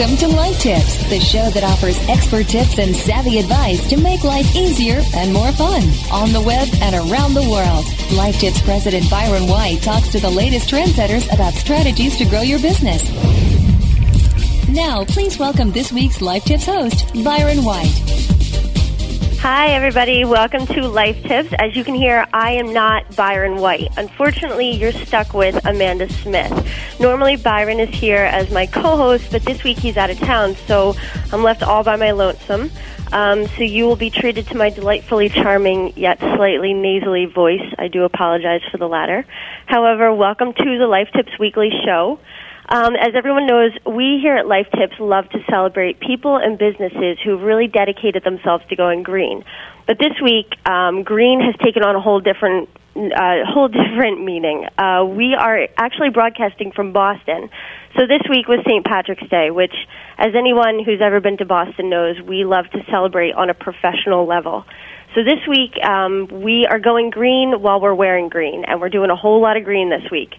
Welcome to Life Tips, the show that offers expert tips and savvy advice to make life easier and more fun on the web and around the world. Life Tips President Byron White talks to the latest trendsetters about strategies to grow your business. Now, please welcome this week's Life Tips host, Byron White. Hi, everybody. Welcome to Life Tips. As you can hear, I am not Byron White. Unfortunately, you're stuck with Amanda Smith. Normally, Byron is here as my co host, but this week he's out of town, so I'm left all by my lonesome. Um, so you will be treated to my delightfully charming yet slightly nasally voice. I do apologize for the latter. However, welcome to the Life Tips Weekly Show. Um, as everyone knows, we here at Life Tips love to celebrate people and businesses who've really dedicated themselves to going green. But this week, um, green has taken on a whole different uh, whole different meaning. Uh, we are actually broadcasting from Boston. So this week was St. Patrick's Day, which, as anyone who's ever been to Boston knows, we love to celebrate on a professional level. So this week, um, we are going green while we're wearing green, and we're doing a whole lot of green this week.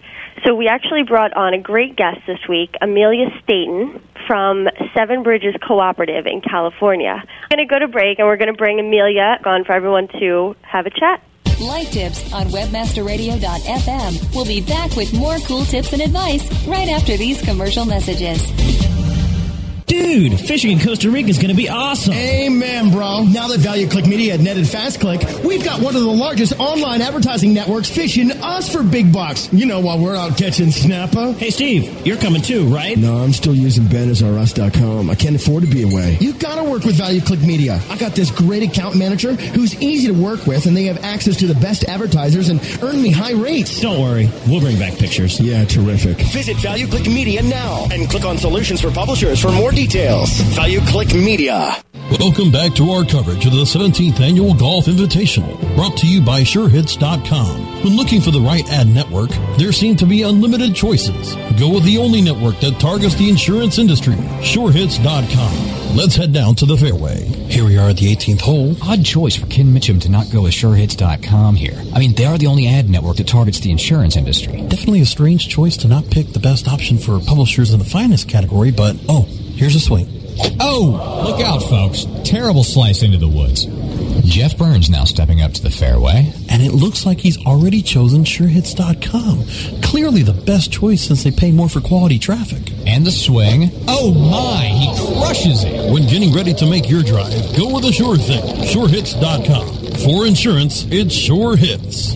So we actually brought on a great guest this week, Amelia Staten from Seven Bridges Cooperative in California. We're going to go to break, and we're going to bring Amelia on for everyone to have a chat. Life Tips on WebmasterRadio.fm. We'll be back with more cool tips and advice right after these commercial messages. Dude, fishing in Costa Rica is going to be awesome. Amen, bro. Now that Value Click Media had netted FastClick, we've got one of the largest online advertising networks fishing us for big bucks. You know, while we're out catching snapper. Hey, Steve, you're coming too, right? No, I'm still using BenazRUs.com. I can't afford to be away. You gotta work with Value Click Media. I got this great account manager who's easy to work with, and they have access to the best advertisers and earn me high rates. Don't worry, we'll bring back pictures. Yeah, terrific. Visit Value Click Media now and click on Solutions for Publishers for more details. Value Click Media. Welcome back to our coverage of the 17th Annual Golf Invitational, brought to you by SureHits.com. When looking for the right ad network, there seem to be unlimited choices. Go with the only network that targets the insurance industry, SureHits.com. Let's head down to the fairway. Here we are at the 18th hole. Odd choice for Ken Mitchum to not go with SureHits.com here. I mean, they are the only ad network that targets the insurance industry. Definitely a strange choice to not pick the best option for publishers in the finest category, but oh, here's a swing. Oh, look out, folks. Terrible slice into the woods. Jeff Burns now stepping up to the fairway. And it looks like he's already chosen SureHits.com. Clearly the best choice since they pay more for quality traffic. And the swing. Oh my, he crushes it. When getting ready to make your drive, go with a sure thing. SureHits.com. For insurance, it sure hits.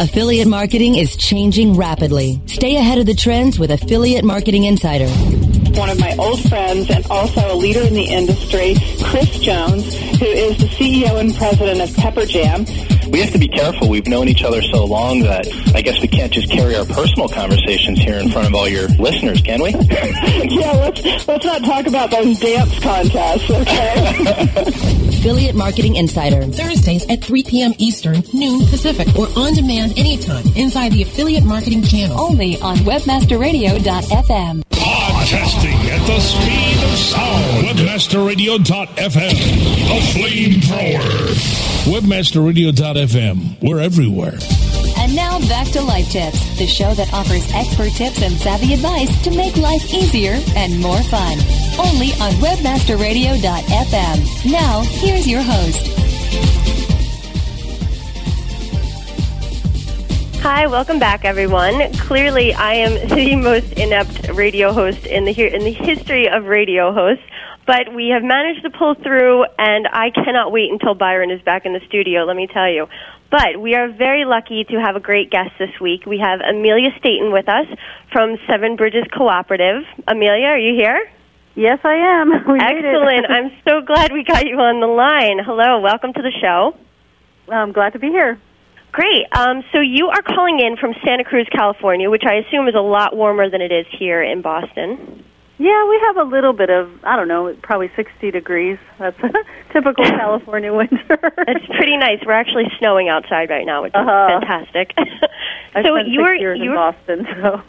Affiliate marketing is changing rapidly. Stay ahead of the trends with Affiliate Marketing Insider. One of my old friends and also a leader in the industry, Kris Jones, who is the CEO and president of Pepper Jam. We have to be careful. We've known each other so long that I guess we can't just carry our personal conversations here in front of all your listeners, can we? yeah, let's let's not talk about those dance contests, okay? Affiliate Marketing Insider. Thursdays at 3 p.m. Eastern, noon Pacific, or on demand anytime inside the Affiliate Marketing channel. Only on WebmasterRadio.fm. Podcasting at the speed of sound. WebmasterRadio.fm. The flamethrower. WebmasterRadio.fm. We're everywhere. And now back to Life Tips, the show that offers expert tips and savvy advice to make life easier and more fun. Only on WebmasterRadio.fm. Now, here's your host. Hi, welcome back, everyone. Clearly, I am the most inept radio host in the in the history of radio hosts, but we have managed to pull through, and I cannot wait until Byron is back in the studio. Let me tell you. But we are very lucky to have a great guest this week. We have Amelia Staten with us from Seven Bridges Cooperative. Amelia, are you here? Yes, I am. We Excellent. I'm so glad we got you on the line. Hello, welcome to the show. I'm glad to be here. Great. Um, so you are calling in from Santa Cruz, California, which I assume is a lot warmer than it is here in Boston. Yeah, we have a little bit of, I don't know, probably 60 degrees. That's a typical California winter. It's pretty nice. We're actually snowing outside right now, which is Uh-huh. fantastic. I so six years in you're Boston, so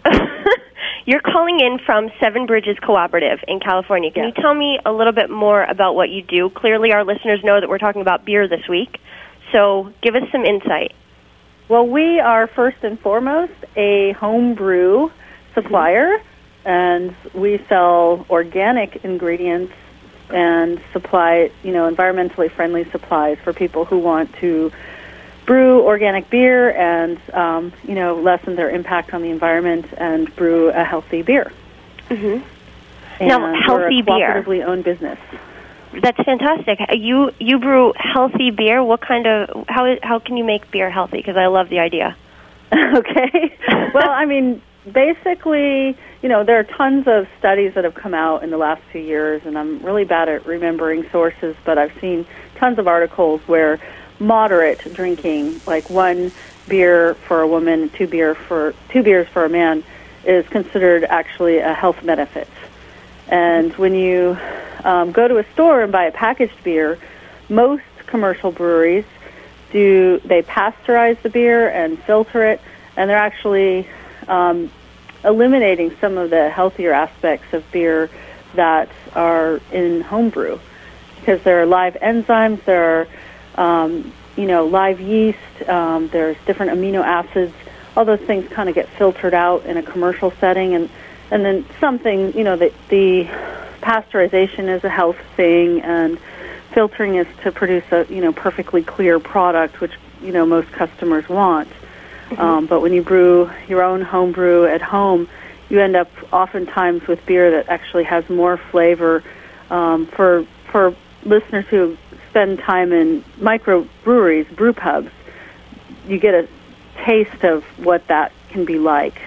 you're calling in from Seven Bridges Cooperative in California. Can you tell me a little bit more about what you do? Clearly, our listeners know that we're talking about beer this week. So give us some insight. Well, we are first and foremost a home brew supplier, and we sell organic ingredients and supply, you know, environmentally friendly supplies for people who want to brew organic beer and, um, you know, lessen their impact on the environment and brew a healthy beer. Mm-hmm. And Now, we're healthy a beer. cooperatively owned business. That's fantastic. You you brew healthy beer. What kind of how how can you make beer healthy? Because I love the idea. okay. well, I mean, basically, you know, there are tons of studies that have come out in the last few years, and I'm really bad at remembering sources, but I've seen tons of articles where moderate drinking, like one beer for a woman, two beer for two beers for a man, is considered actually a health benefit. And when you um, go to a store and buy a packaged beer, most commercial breweries do they pasteurize the beer and filter it, and they're actually um, eliminating some of the healthier aspects of beer that are in homebrew because there are live enzymes, there are um, you know live yeast, um, there's different amino acids. All those things kind of get filtered out in a commercial setting, and and then something you know the the pasteurization is a health thing, and filtering is to produce a you know perfectly clear product, which you know most customers want. Um, but when you brew your own home brew at home, you end up oftentimes with beer that actually has more flavor. Um, for for listeners who spend time in micro breweries, brew pubs, you get a taste of what that can be like.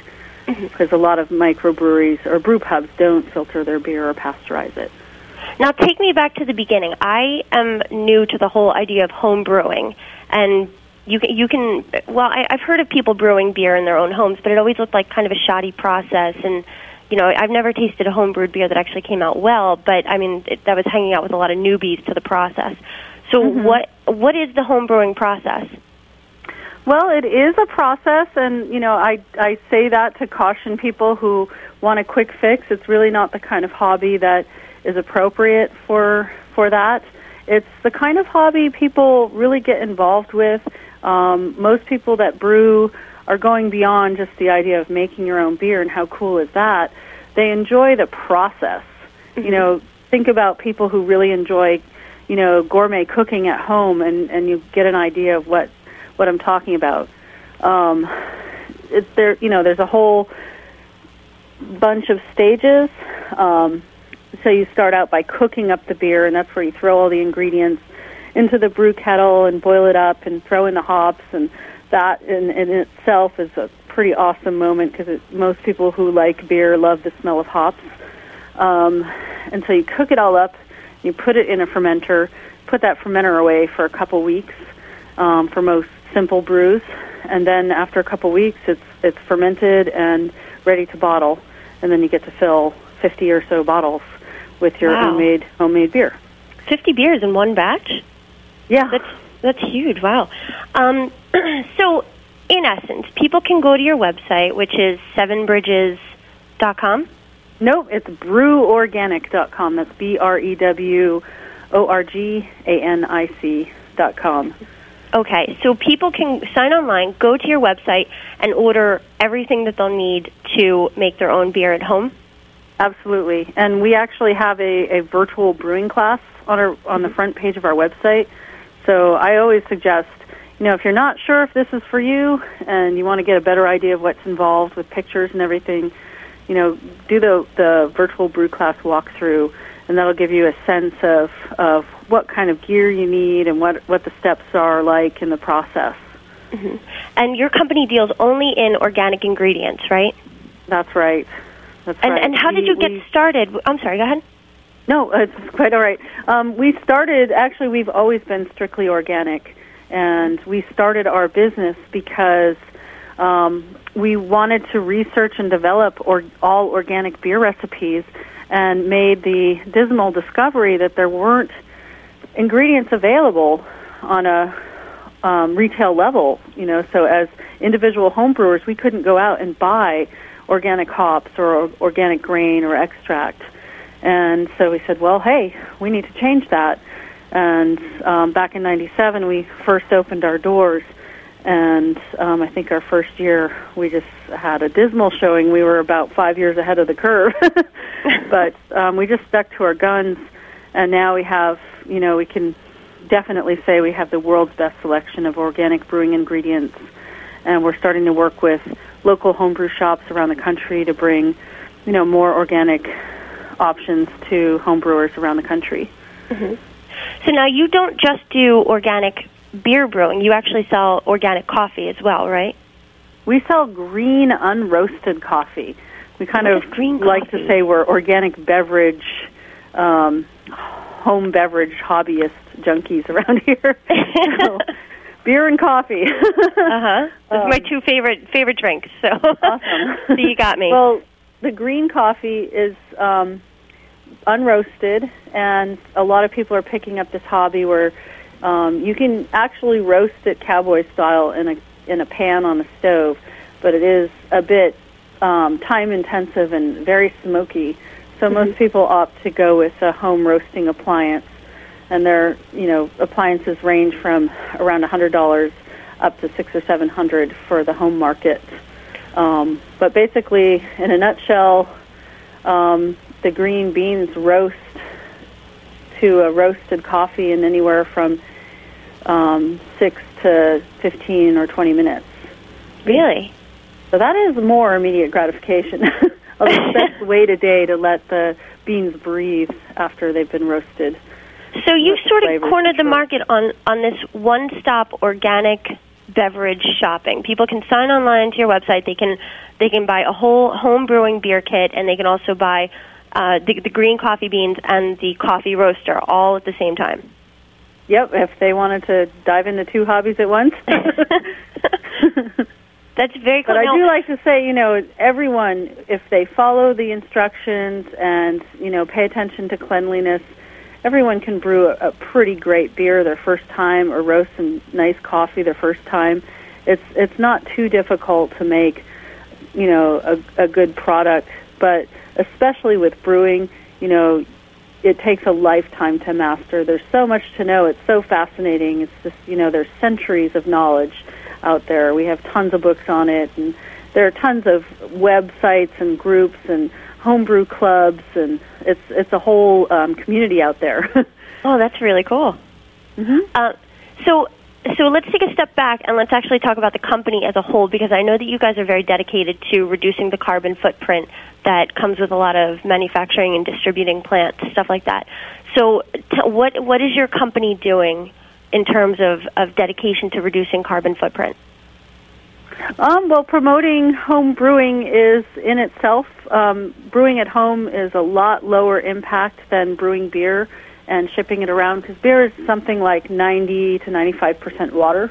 Mm-hmm. Because a lot of microbreweries or brew pubs don't filter their beer or pasteurize it. Now, take me back to the beginning. I am new to the whole idea of home brewing, and you can, you can. Well, I, I've heard of people brewing beer in their own homes, but it always looked like kind of a shoddy process. And you know, I've never tasted a home brewed beer that actually came out well. But I mean, it, that was hanging out with a lot of newbies to the process. So, mm-hmm. what what is the home brewing process? Well, it is a process, and you know, I I say that to caution people who want a quick fix. It's really not the kind of hobby that is appropriate for for that. It's the kind of hobby people really get involved with. Um, most people that brew are going beyond just the idea of making your own beer and how cool is that. They enjoy the process. You know, think about people who really enjoy, you know, gourmet cooking at home, and and you get an idea of what what I'm talking about. Um, it's there, you know, there's a whole bunch of stages. Um, so you start out by cooking up the beer, and that's where you throw all the ingredients into the brew kettle and boil it up and throw in the hops, and that in, in itself is a pretty awesome moment because most people who like beer love the smell of hops. Um, and so you cook it all up, you put it in a fermenter, put that fermenter away for a couple weeks um, for most simple brews, and then after a couple weeks, it's it's fermented and ready to bottle, and then you get to fill 50 or so bottles with your Wow. homemade homemade beer. Fifty beers in one batch. Yeah, that's that's huge. Wow. Um, so, in essence, people can go to your website, which is sevenbridges.com. Nope, it's breworganic.com. That's B R E W O R G A N I C dot com. Okay, so people can sign online, go to your website, and order everything that they'll need to make their own beer at home. Absolutely, and we actually have a, a virtual brewing class on our on the front page of our website. So I always suggest, you know, if you're not sure if this is for you and you want to get a better idea of what's involved with pictures and everything, you know, do the the virtual brew class walkthrough, and that'll give you a sense of of what kind of gear you need and what what the steps are like in the process. hmm And your company deals only in organic ingredients, right? That's right. That's And right. and how did you get started? I'm sorry. Go ahead. No, it's quite all right. Um, we started, actually, we've always been strictly organic, and we started our business because um, we wanted to research and develop or, all organic beer recipes and made the dismal discovery that there weren't ingredients available on a um, retail level. You know, so as individual homebrewers, we couldn't go out and buy organic hops or organic grain or extract. And so we said, well, hey, we need to change that. And um, back in '97, we first opened our doors and um, I think our first year we just had a dismal showing. We were about five years ahead of the curve, but um, we just stuck to our guns, and now we have, you know, we can definitely say we have the world's best selection of organic brewing ingredients, and we're starting to work with local homebrew shops around the country to bring, you know, more organic options to homebrewers around the country. Mm-hmm. So now you don't just do organic beer brewing, you actually sell organic coffee as well, right? We sell green unroasted coffee. We kind what of green like coffee? to say we're organic beverage, um, home beverage hobbyist junkies around here. so, beer and coffee. uh huh. Those are my Um, two favorite favorite drinks. So awesome. so you got me. Well, the green coffee is um, unroasted, and a lot of people are picking up this hobby where um, you can actually roast it cowboy style in a in a pan on a stove, but it is a bit um, time intensive and very smoky. So most people opt to go with a home roasting appliance, and their you know appliances range from around a hundred dollars up to six or seven hundred for the home market. Um, but basically, in a nutshell, um, the green beans roast to a roasted coffee in anywhere from um, six to fifteen or twenty minutes. Really? So that is more immediate gratification. Although it's best wait a day to let the beans breathe after they've been roasted. So you've sort of cornered the market on on this one-stop organic beverage shopping. People can sign online to your website. They can they can buy a whole home brewing beer kit, and they can also buy uh, the, the green coffee beans and the coffee roaster all at the same time. Yep, if they wanted to dive into two hobbies at once. That's very cool. But I do like to say, you know, everyone, if they follow the instructions and, you know, pay attention to cleanliness, everyone can brew a, a pretty great beer their first time or roast some nice coffee their first time. It's it's not too difficult to make, you know, a, a good product, but especially with brewing, you know, it takes a lifetime to master. There's so much to know. It's so fascinating. It's just, you know, there's centuries of knowledge out there. We have tons of books on it, and there are tons of websites and groups and homebrew clubs, and it's it's a whole um, community out there. oh, that's really cool. Mm-hmm. Uh, so, so let's take a step back and let's actually talk about the company as a whole because I know that you guys are very dedicated to reducing the carbon footprint that comes with a lot of manufacturing and distributing plants, stuff like that. So, t- what what is your company doing in terms of, of dedication to reducing carbon footprint? Um, well, promoting home brewing is in itself, um, brewing at home is a lot lower impact than brewing beer and shipping it around because beer is something like 90 to 95% water.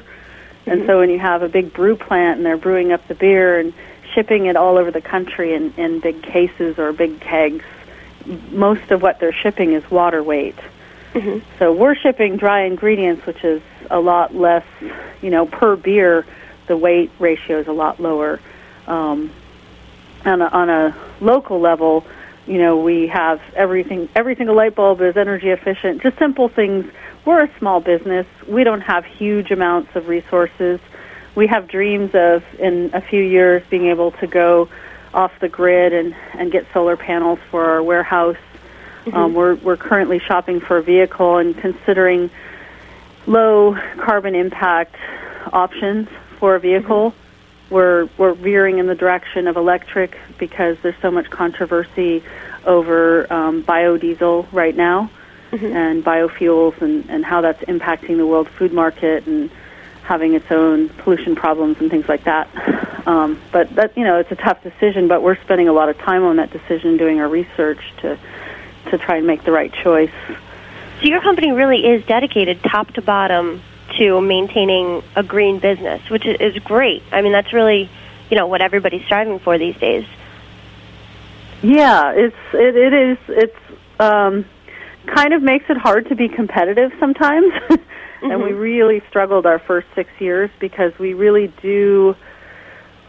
And so when you have a big brew plant and they're brewing up the beer and shipping it all over the country in, in big cases or big kegs, most of what they're shipping is water weight. So we're shipping dry ingredients, which is a lot less, you know, per beer. The weight ratio is a lot lower. Um, on a, on a local level, you know, we have everything. Every single light bulb is energy efficient. Just simple things. We're a small business. We don't have huge amounts of resources. We have dreams of, in a few years, being able to go off the grid and and get solar panels for our warehouse. Um, we're we're currently shopping for a vehicle and considering low carbon impact options for a vehicle. We're we're veering in the direction of electric because there's so much controversy over um, biodiesel right now and biofuels and, and how that's impacting the world food market and having its own pollution problems and things like that. Um, but that you know it's a tough decision, but we're spending a lot of time on that decision, doing our research to to try and make the right choice. So your company really is dedicated top to bottom to maintaining a green business, which is, is great. I mean, that's really, you know, what everybody's striving for these days. Yeah, it's it, it is it's um, kind of makes it hard to be competitive sometimes, and we really struggled our first six years because we really do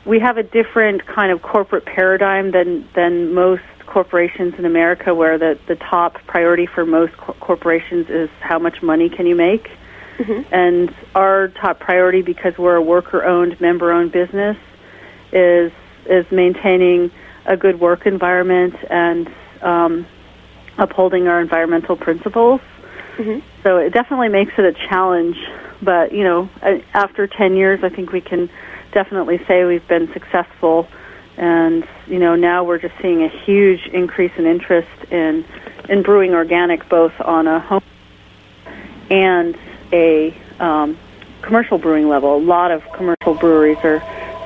we have a different kind of corporate paradigm than than most corporations in America, where the the top priority for most co- corporations is how much money can you make, and our top priority because we're a worker owned, member owned business is is maintaining a good work environment and um, upholding our environmental principles. So it definitely makes it a challenge. But you know, after ten years, I think we can definitely say we've been successful. And you know, now we're just seeing a huge increase in interest in in brewing organic, both on a home and a um, commercial brewing level. A lot of commercial breweries are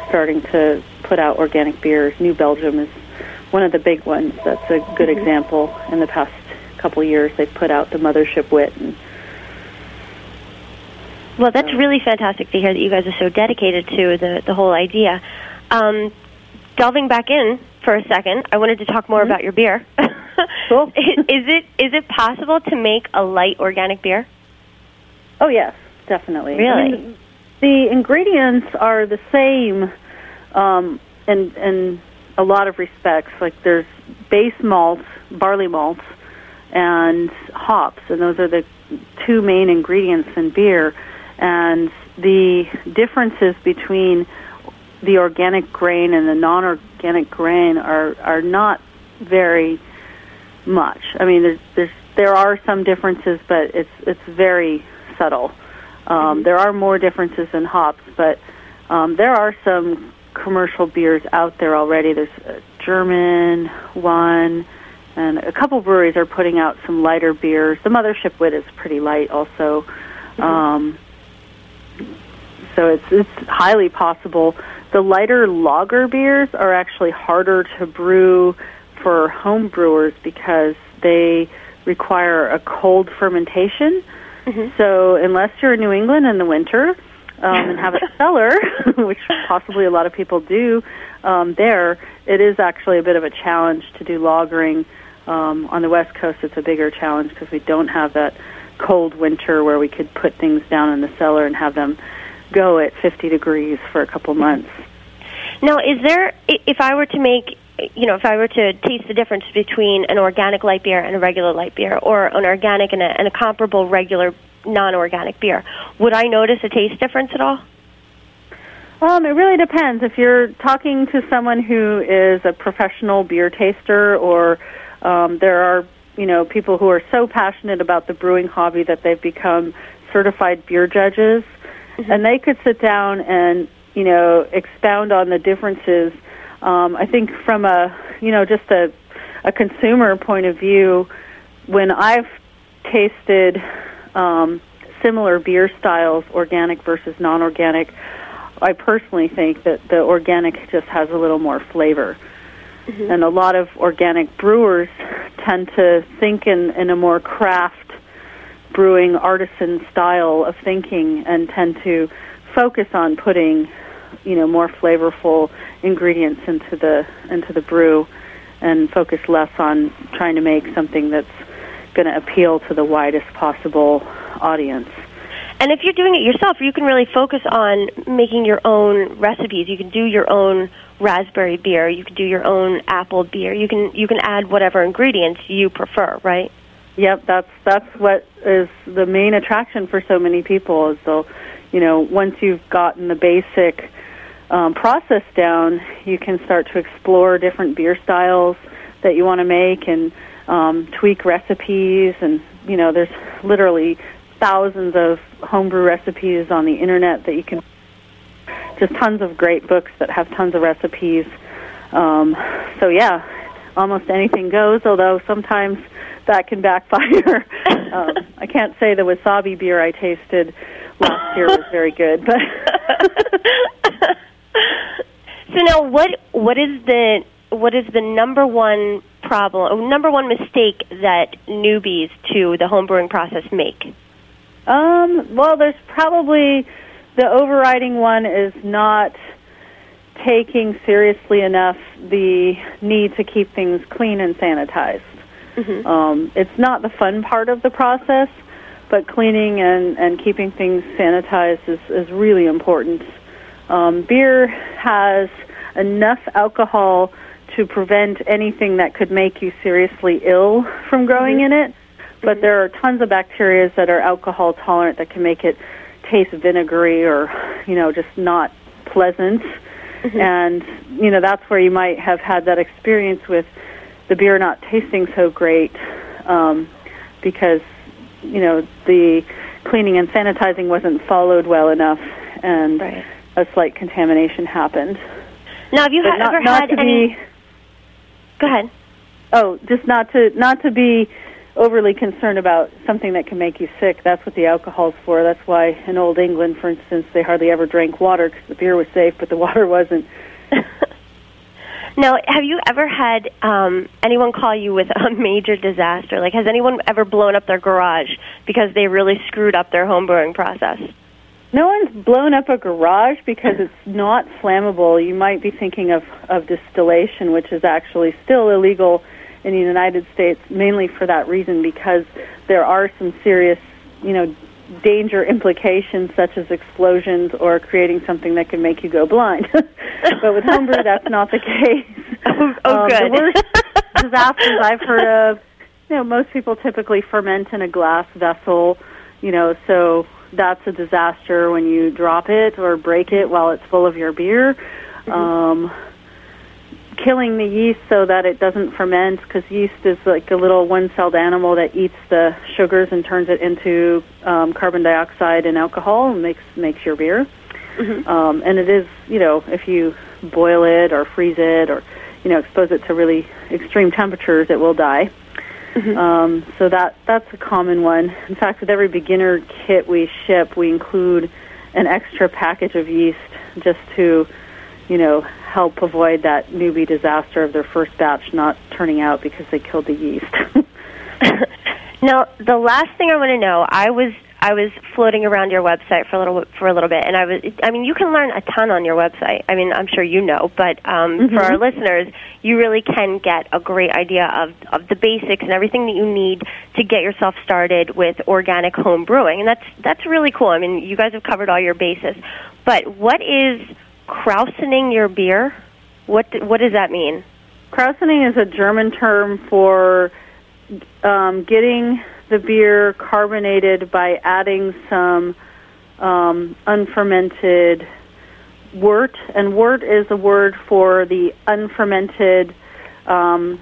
starting to put out organic beers. New Belgium is one of the big ones. That's a good Mhm. example. In the past couple of years, they've put out the Mothership Wit. And Well, that's really fantastic to hear that you guys are so dedicated to the the whole idea. Um, delving back in for a second, I wanted to talk more about your beer. cool. is it is it possible to make a light organic beer? oh yes, definitely. I Really? mean, the ingredients are the same um, in in a lot of respects. Like there's base malts, barley malts, and hops, and those are the two main ingredients in beer. And the differences between the organic grain and the non-organic grain are are not very much. I mean, there's, there's there are some differences, but it's it's very subtle. Um, There are more differences in hops, but um, there are some commercial beers out there already. There's a German one, and a couple breweries are putting out some lighter beers. The Mothership Wit is pretty light, also. Um, so it's it's highly possible. The lighter lager beers are actually harder to brew for home brewers because they require a cold fermentation. So unless you're in New England in the winter um, and have a cellar, which possibly a lot of people do um, there, it is actually a bit of a challenge to do lagering. Um, on the West Coast, it's a bigger challenge because we don't have that cold winter where we could put things down in the cellar and have them go at 50 degrees for a couple months. Now, is there if I were to make you know, if I were to taste the difference between an organic light beer and a regular light beer, or an organic and a, and a comparable regular non-organic beer, would I notice a taste difference at all? Um, it really depends. If you're talking to someone who is a professional beer taster, or um, there are you know people who are so passionate about the brewing hobby that they've become certified beer judges, and they could sit down and you know expound on the differences. Um, I think from a you know just a a consumer point of view, when I've tasted um, similar beer styles, organic versus non-organic, I personally think that the organic just has a little more flavor. And a lot of organic brewers tend to think in, in a more craft brewing artisan style of thinking and tend to focus on putting, you know, more flavorful ingredients into the into the brew and focus less on trying to make something that's going to appeal to the widest possible audience. And if you're doing it yourself, you can really focus on making your own recipes. You can do your own raspberry beer. You can do your own apple beer. You can you can add whatever ingredients you prefer, right? Yep, that's that's what is the main attraction for so many people is they'll, you know, once you've gotten the basic um, process down, you can start to explore different beer styles that you want to make and um, tweak recipes. And you know, there's literally thousands of homebrew recipes on the internet that you can. Just tons of great books that have tons of recipes. Um, so yeah, almost anything goes. Although sometimes that can backfire. um, I can't say the wasabi beer I tasted last year was very good, but So now, what what is the what is the number one problem, number one mistake that newbies to the homebrewing process make? Um, well, there's probably the overriding one is not taking seriously enough the need to keep things clean and sanitized. Mm-hmm. Um, it's not the fun part of the process, but cleaning and, and keeping things sanitized is, is really important. Um, beer has enough alcohol to prevent anything that could make you seriously ill from growing in it, but there are tons of bacteria that are alcohol tolerant that can make it taste vinegary or, you know, just not pleasant. And, you know, that's where you might have had that experience with the beer not tasting so great um, because, you know, the cleaning and sanitizing wasn't followed well enough and a slight contamination happened. Now, have you ha- not- ever not had to any? be- Go ahead. Oh, just not to not to be overly concerned about something that can make you sick. That's what the alcohol's for. That's why in old England, for instance, they hardly ever drank water because the beer was safe, but the water wasn't. Now, have you ever had um, anyone call you with a major disaster? Like, has anyone ever blown up their garage because they really screwed up their home brewing process? No one's blown up a garage because it's not flammable. You might be thinking of, of distillation, which is actually still illegal in the United States, mainly for that reason, because there are some serious, you know, danger implications such as explosions or creating something that can make you go blind. but with homebrew, that's not the case. Oh, oh Um, good. The worst disasters I've heard of, you know, most people typically ferment in a glass vessel, you know, so that's a disaster when you drop it or break it while it's full of your beer. Um, killing the yeast so that it doesn't ferment because yeast is like a little one-celled animal that eats the sugars and turns it into um, carbon dioxide and alcohol and makes makes your beer. Um, and it is, you know, if you boil it or freeze it or you know expose it to really extreme temperatures, it will die. Um, so that that's a common one. In fact, with every beginner kit we ship, we include an extra package of yeast just to, you know, help avoid that newbie disaster of their first batch not turning out because they killed the yeast. Now, the last thing I want to know, I was I was floating around your website for a little for a little bit, and I was I mean, you can learn a ton on your website. I mean, I'm sure you know, but um, for Mhm. our listeners, you really can get a great idea of of the basics and everything that you need to get yourself started with organic home brewing, and that's that's really cool. I mean, you guys have covered all your bases, but what is krausening your beer? What what does that mean? Krausening is a German term for um, getting the beer carbonated by adding some um, unfermented wort, and wort is a word for the unfermented um,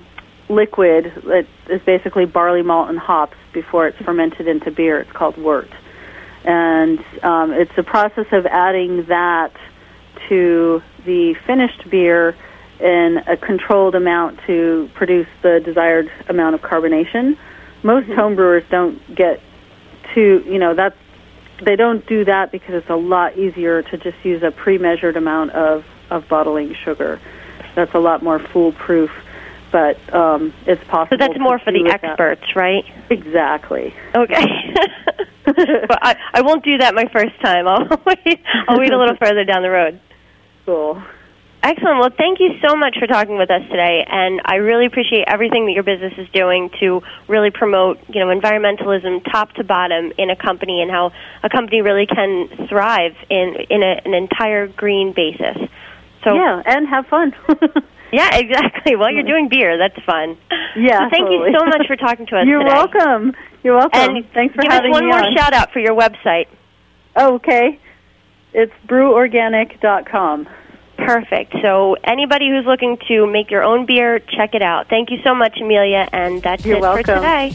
liquid that is basically barley malt and hops before it's fermented into beer. It's called wort, and um, it's a process of adding that to the finished beer in a controlled amount to produce the desired amount of carbonation. Most homebrewers don't get to, you know, that's they don't do that because it's a lot easier to just use a pre-measured amount of of bottling sugar. That's a lot more foolproof, but um, it's possible. So that's more for the with that. experts, right? Exactly. Okay. but I, I won't do that my first time. I'll wait, I'll wait a little further down the road. Cool. Excellent. Well, thank you so much for talking with us today, and I really appreciate everything that your business is doing to really promote, you know, environmentalism top to bottom in a company, and how a company really can thrive in in a, an entire green basis. So yeah, and have fun. yeah, exactly. Well, you're doing beer. That's fun. Yeah, So thank totally. you so much for talking to us You're today. welcome. You're welcome. And Thanks for give having us one more on. shout out for your website. Oh, okay. It's breworganic.com. Perfect. So anybody who's looking to make your own beer, check it out. Thank you so much, Amelia, and that's You're it welcome. for today.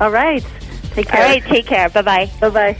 All right. Take care. All right, take care. Bye bye. Bye bye.